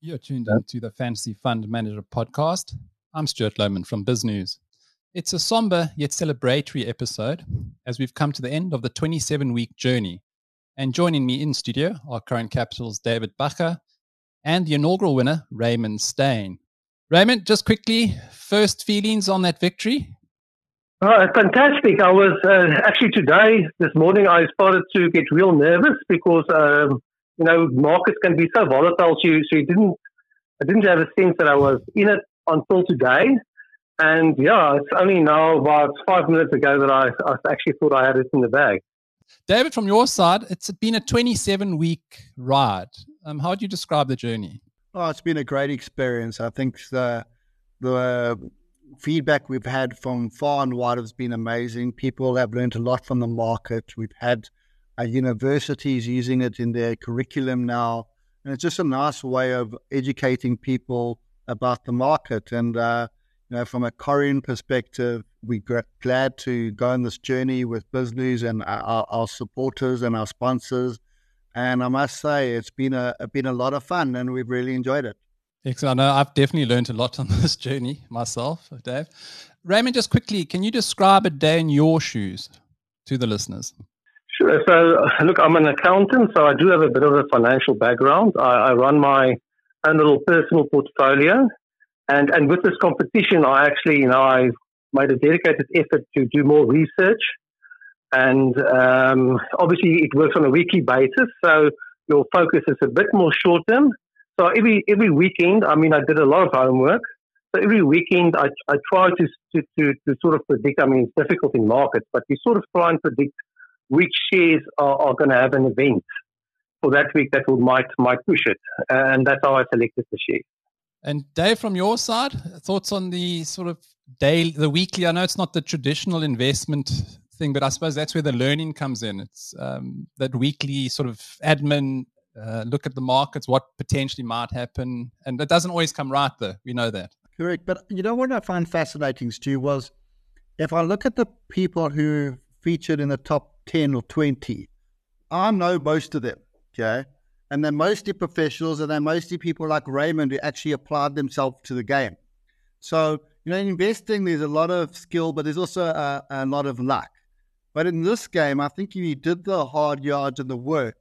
You're tuned into the Fantasy Fund Manager podcast. I'm Stuart Lowman from BizNews. It's a somber yet celebratory episode as we've come to the end of the 27 week journey. And joining me in studio are Corion Capital's David Bacher and the inaugural winner, Raymond Steyn. Raymond, just quickly, first feelings on that victory? Oh, fantastic. I was uh, actually today, this morning, I started to get real nervous because um, you know, markets can be so volatile. So, so you didn't, I didn't have a sense that I was in it until today. And yeah, it's only now about five minutes ago that I, I actually thought I had it in the bag. David, from your side, it's been a 27 week ride. Um, how would you describe the journey? Oh, it's been a great experience. I think the the feedback we've had from far and wide has been amazing. People have learned a lot from the market. We've had our universities using it in their curriculum now. And it's just a nice way of educating people about the market. And, uh, you know, from a Corion perspective, we're glad to go on this journey with BizNews and our, our, supporters and our sponsors. And I must say, it's been a, been a lot of fun and we've really enjoyed it. Excellent. I know I've definitely learned a lot on this journey myself, Dave. Raymond, just quickly, can you describe a day in your shoes to the listeners? Sure. So, look, I'm an accountant, so I do have a bit of a financial background. I, I run my own little personal portfolio, and and with this competition, I actually, you know, I made a dedicated effort to do more research, and um, obviously, it works on a weekly basis, so your focus is a bit more short term. So every every weekend, I mean, I did a lot of homework. So every weekend, I, I try to, to, to, to sort of predict. I mean, it's difficult in markets, but you sort of try and predict which shares are, are going to have an event for that week that will might might push it, and that's how I selected the share. And Dave, from your side, thoughts on the sort of daily, the weekly? I know it's not the traditional investment thing, but I suppose that's where the learning comes in. It's um, that weekly sort of admin uh, look at the markets, what potentially might happen, and it doesn't always come right though. We know that. Correct, but you know what I find fascinating, Stu, was if I look at the people who featured in the top 10 or 20. I know most of them, okay? And they're mostly professionals and they're mostly people like Raymond who actually applied themselves to the game. So, you know, in investing, there's a lot of skill, but there's also a, a lot of luck. But in this game, I think if you did the hard yards and the work,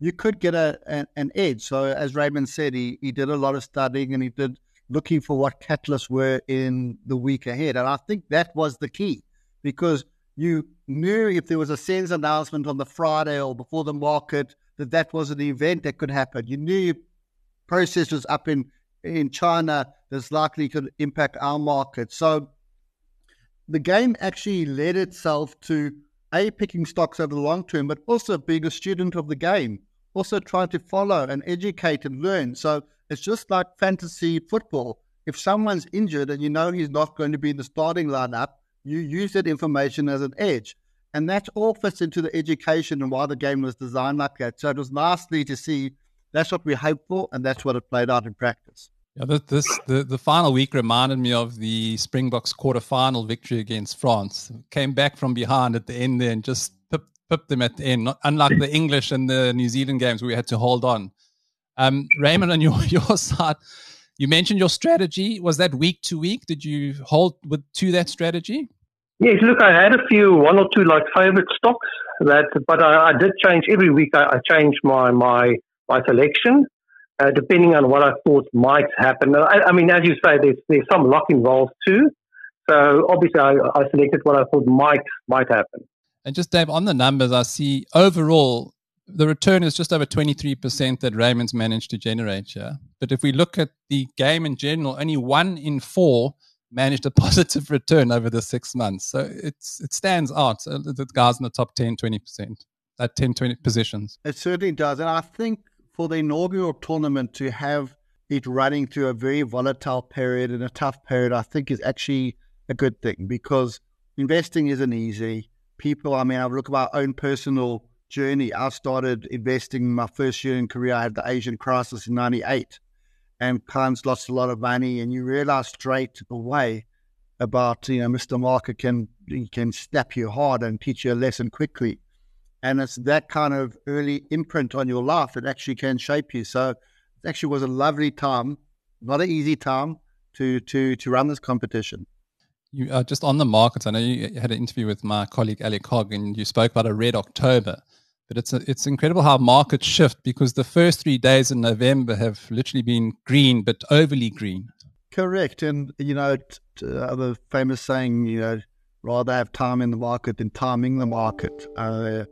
you could get a, an, an edge. So, as Raymond said, he, he did a lot of studying and he did looking for what catalysts were in the week ahead. And I think that was the key because you knew if there was a SENS announcement on the Friday or before the market that that was an event that could happen. You knew processes up in in China that's likely to impact our market. So the game actually led itself to a picking stocks over the long term, but also being a student of the game, also trying to follow and educate and learn. So it's just like fantasy football. If someone's injured and you know he's not going to be in the starting lineup, you use that information as an edge. And that all fits into the education and why the game was designed like that. So it was nicely to see that's what we hoped for, and that's what it played out in practice. Yeah, this the, the final week reminded me of the Springboks quarter-final victory against France. Came back from behind at the end there and just pipped, them at the end. Not, unlike the English and the New Zealand games, where we had to hold on. Um, Raymond, on your your side, you mentioned your strategy. Was that week to week? Did you hold with to that strategy? Yes, look, I had a few, one or two like favorite stocks that, but I, I did change every week. I, I changed my my my selection uh, depending on what I thought might happen. I, I, mean, as you say, there's there's some luck involved too. So obviously, I, I selected what I thought might might happen. And just Dave, on the numbers, I see overall the return is just over 23% that Raymond's managed to generate here. But if we look at the game in general, only one in four managed a positive return over the six months. So it's it stands out. Uh, the guys in the top 10, 20%, at 10, 20 positions. It certainly does. And I think for the inaugural tournament to have it running through a very volatile period and a tough period, I think is actually a good thing because investing isn't easy. People, I mean, I look at my own personal journey. I started investing my first year in Korea. I had the Asian crisis in 98 and clients lost a lot of money, and you realize straight away about you know Mr. Market can can snap you hard and teach you a lesson quickly, and it's that kind of early imprint on your life that actually can shape you. So it actually was a lovely time, not an easy time to to to run this competition. You are just on the markets. I know you had an interview with my colleague Alec Hogg, and you spoke about a red October. But it's a, it's incredible how markets shift because the first three days in November have literally been green, but overly green. Correct, and you know uh, the famous saying, you know, rather have time in the market than timing the market. Uh,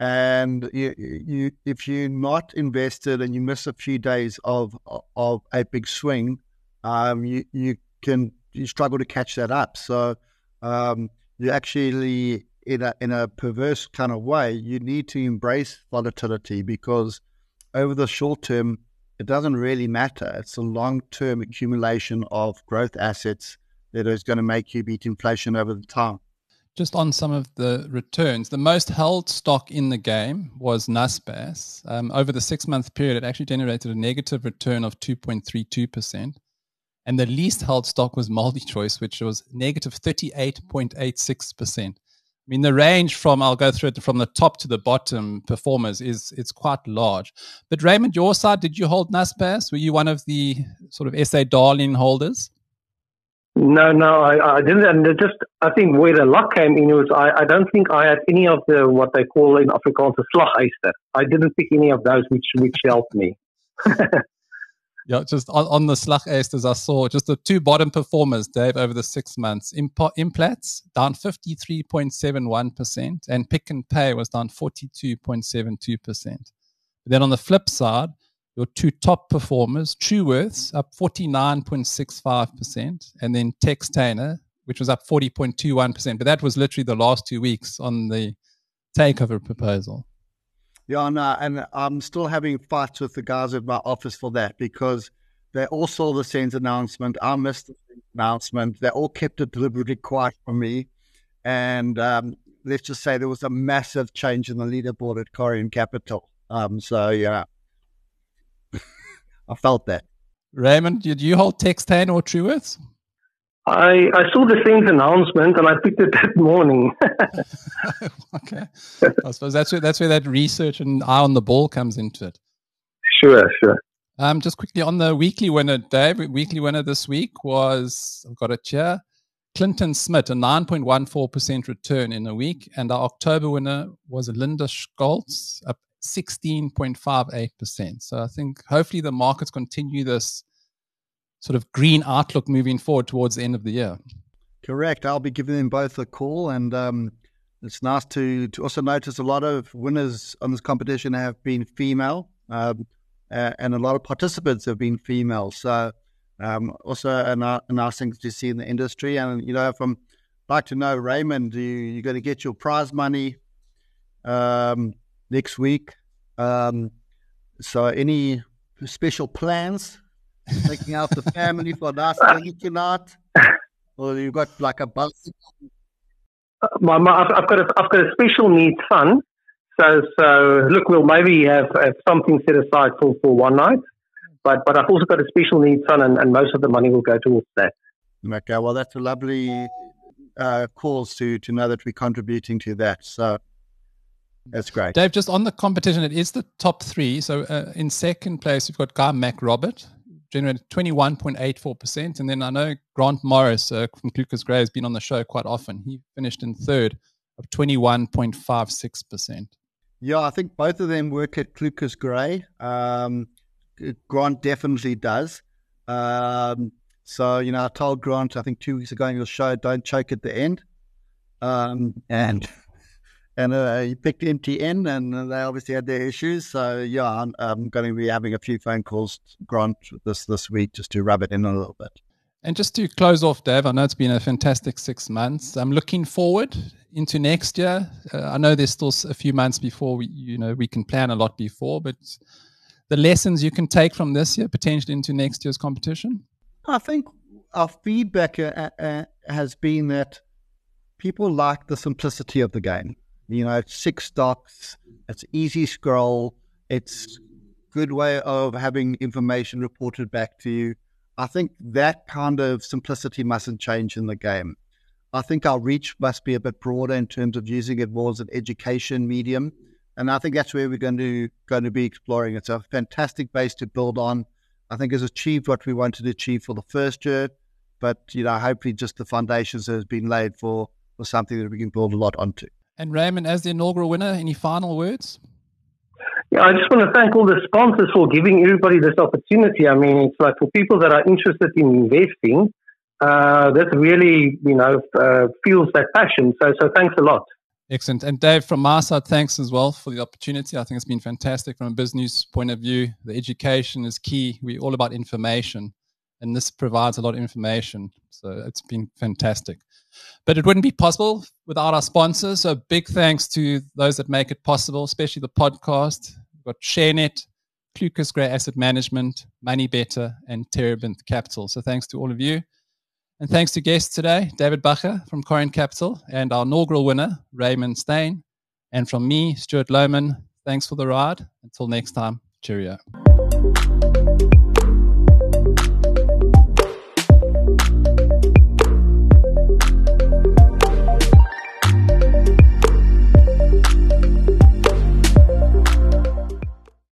and you, you, if you're not invested and you miss a few days of of a big swing, um, you you can you struggle to catch that up. So um, you actually in a in a perverse kind of way, you need to embrace volatility because over the short term, it doesn't really matter. It's a long term accumulation of growth assets that is going to make you beat inflation over the time. Just on some of the returns, the most held stock in the game was Naspers. Um, over the six month period, it actually generated a negative return of 2.32%. And the least held stock was MultiChoice, which was negative 38.86%. I mean, the range from I'll go through it from the top to the bottom performers is it's quite large. But Raymond, your side, did you hold Naspers? Were you one of the sort of SA darling holders? No, no, I, I didn't. And just I think where the luck came in was I, I don't think I had any of the what they call in Afrikaans a slaghuister. I didn't pick any of those which which helped me. Yeah, just on, on the Slaghuisters, I saw just the two bottom performers, Dave, over the six months. Imp- Implats down 53.71%, and Pick n Pay was down 42.72%. Then on the flip side, your two top performers, Truworths, up 49.65%, and then Textainer, which was up 40.21%. But that was literally the last two weeks on the takeover proposal. Yeah, no, and I'm still having fights with the guys at my office for that because they all saw the SENS announcement. I missed the announcement. They all kept it deliberately quiet for me. And um, let's just say there was a massive change in the leaderboard at Corion Capital. Um, so, yeah, I felt that. Raymond, did you hold Textainer or Truworths? I, I saw the SENS announcement and I picked it that morning. okay. I suppose that's where, that's where that research and eye on the ball comes into it. Sure, sure. Um, just quickly on the weekly winner, Dave, weekly winner this week was, I've got it here, Clinton Smith, a 9.14% return in a week. And our October winner was Linda Schultz, up 16.58%. So I think hopefully the markets continue this sort of green outlook moving forward towards the end of the year. Correct. I'll be giving them both a call, and um, it's nice to, to also notice a lot of winners on this competition have been female, um, uh, and a lot of participants have been female. So, um, also a, a, nice thing to see in the industry. And you know, from like to know Raymond, you you're going to get your prize money um, next week. Um, so, any special plans taking out the family for last thing tonight? Or you got like a bus? Uh, my, my, I've, I've, got a, I've got a special needs fund. So, so look, we'll maybe have, have something set aside for, for one night. But, but I've also got a special needs fund, and, and most of the money will go towards that. Okay, well, that's a lovely uh, cause to, to know that we're contributing to that. So that's great. Dave, just on the competition, it is the top three. So uh, in second place, you've got Guy McRobert, generated 21.84%. And then I know Grant Morris uh, from ClucasGray has been on the show quite often. He finished in third of 21.56%. Yeah, I think both of them work at ClucasGray. Um, Grant definitely does. Um, so, you know, I told Grant, I think two weeks ago on your show, don't choke at the end. Um, and and uh, he picked MTN, and they obviously had their issues. So yeah, I'm, I'm, going to be having a few phone calls, Grant, this this week just to rub it in a little bit. And just to close off, Dave, I know it's been a fantastic six months. I'm looking forward into next year. Uh, I know there's still a few months before we, you know, we can plan a lot before, but the lessons you can take from this year potentially into next year's competition. I think our feedback uh, uh, has been that people like the simplicity of the game you know, it's six stocks. It's easy scroll. It's good way of having information reported back to you. I think that kind of simplicity mustn't change in the game. I think our reach must be a bit broader in terms of using it more as an education medium. And I think that's where we're going to going to be exploring. It's a fantastic base to build on. I think has achieved what we wanted to achieve for the first year, but you know, hopefully just the foundations that has been laid for for something that we can build a lot onto. And Raymond, as the inaugural winner, any final words? Yeah, I just want to thank all the sponsors for giving everybody this opportunity. I mean, it's like for people that are interested in investing, uh, that really, you know, uh, fuels that passion. So, so thanks a lot. Excellent. And Dave, from my side, thanks as well for the opportunity. I think it's been fantastic from a business point of view. The education is key. We're all about information, and this provides a lot of information. So it's been fantastic. But it wouldn't be possible without our sponsors. So big thanks to those that make it possible, especially the podcast. We've got ShareNet, Clucas Gray Asset Management, Money Better, and Terebinth Capital. So thanks to all of you. And thanks to guests today, David Bacher from Corion Capital and our inaugural winner, Raymond Steyn. And from me, Stuart Lowman, thanks for the ride. Until next time, cheerio.